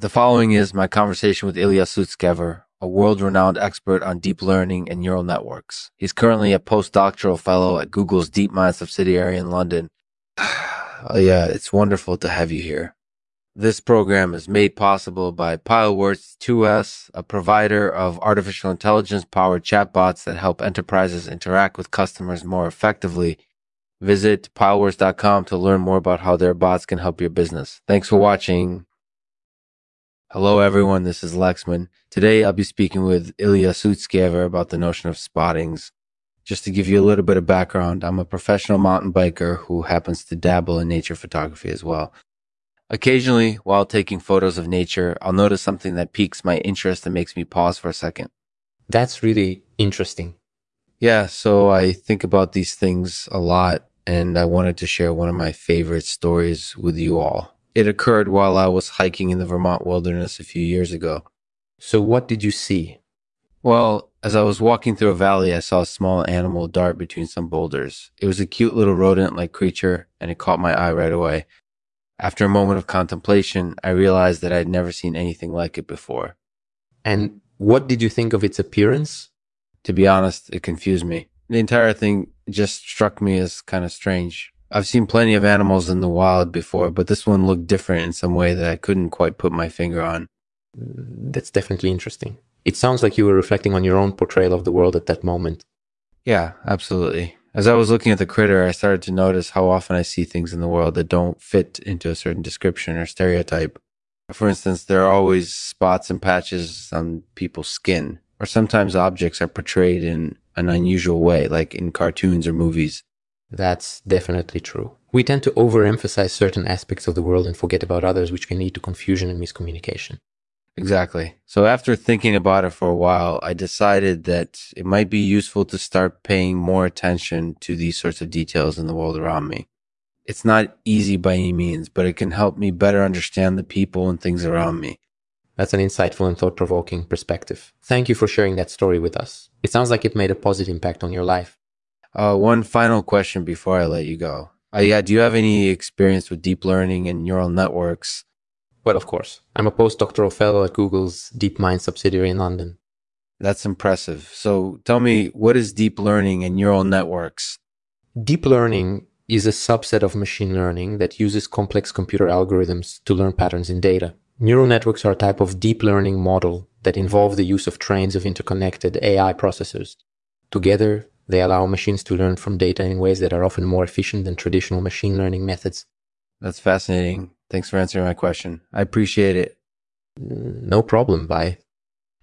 The following is my conversation with Ilya Sutskever, a world renowned expert on deep learning and neural networks. He's currently a postdoctoral fellow at Google's DeepMind subsidiary in London. oh, yeah, it's wonderful to have you here. This program is made possible by Pileworks 2S, a provider of artificial intelligence powered chatbots that help enterprises interact with customers more effectively. Visit pileworks.com to learn more about how their bots can help your business. Thanks for watching. Hello, everyone. This is Lexman. Today, I'll be speaking with Ilya Sutskever about the notion of spottings. Just to give you a little bit of background, I'm a professional mountain biker who happens to dabble in nature photography as well. Occasionally, while taking photos of nature, I'll notice something that piques my interest and makes me pause for a second. That's really interesting. Yeah, so I think about these things a lot, and I wanted to share one of my favorite stories with you all. It occurred while I was hiking in the Vermont wilderness a few years ago. So, what did you see? Well, as I was walking through a valley, I saw a small animal dart between some boulders. It was a cute little rodent like creature, and it caught my eye right away. After a moment of contemplation, I realized that I had never seen anything like it before. And what did you think of its appearance? To be honest, it confused me. The entire thing just struck me as kind of strange. I've seen plenty of animals in the wild before, but this one looked different in some way that I couldn't quite put my finger on. That's definitely interesting. It sounds like you were reflecting on your own portrayal of the world at that moment. Yeah, absolutely. As I was looking at the critter, I started to notice how often I see things in the world that don't fit into a certain description or stereotype. For instance, there are always spots and patches on people's skin, or sometimes objects are portrayed in an unusual way, like in cartoons or movies. That's definitely true. We tend to overemphasize certain aspects of the world and forget about others, which can lead to confusion and miscommunication. Exactly. So after thinking about it for a while, I decided that it might be useful to start paying more attention to these sorts of details in the world around me. It's not easy by any means, but it can help me better understand the people and things around me. That's an insightful and thought provoking perspective. Thank you for sharing that story with us. It sounds like it made a positive impact on your life. Uh, one final question before I let you go. Uh, yeah, do you have any experience with deep learning and neural networks? Well, of course. I'm a postdoctoral fellow at Google's DeepMind subsidiary in London. That's impressive. So tell me, what is deep learning and neural networks? Deep learning is a subset of machine learning that uses complex computer algorithms to learn patterns in data. Neural networks are a type of deep learning model that involve the use of trains of interconnected AI processors. Together, they allow machines to learn from data in ways that are often more efficient than traditional machine learning methods. That's fascinating. Thanks for answering my question. I appreciate it. No problem. Bye.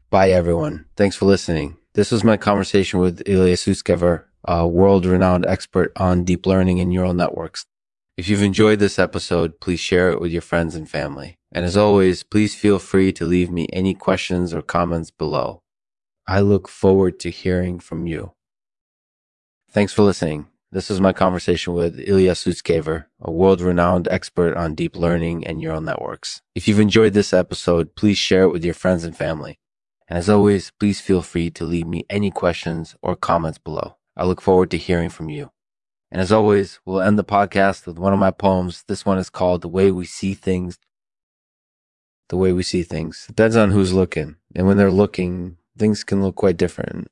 Bye, everyone. Thanks for listening. This was my conversation with Ilya Sutskever, a world renowned expert on deep learning and neural networks. If you've enjoyed this episode, please share it with your friends and family. And as always, please feel free to leave me any questions or comments below. I look forward to hearing from you. Thanks for listening. This is my conversation with Ilya Sutskever, a world renowned expert on deep learning and neural networks. If you've enjoyed this episode, please share it with your friends and family. And as always, please feel free to leave me any questions or comments below. I look forward to hearing from you. And as always, we'll end the podcast with one of my poems. This one is called The Way We See Things. The Way We See Things. Depends on who's looking. And when they're looking, things can look quite different.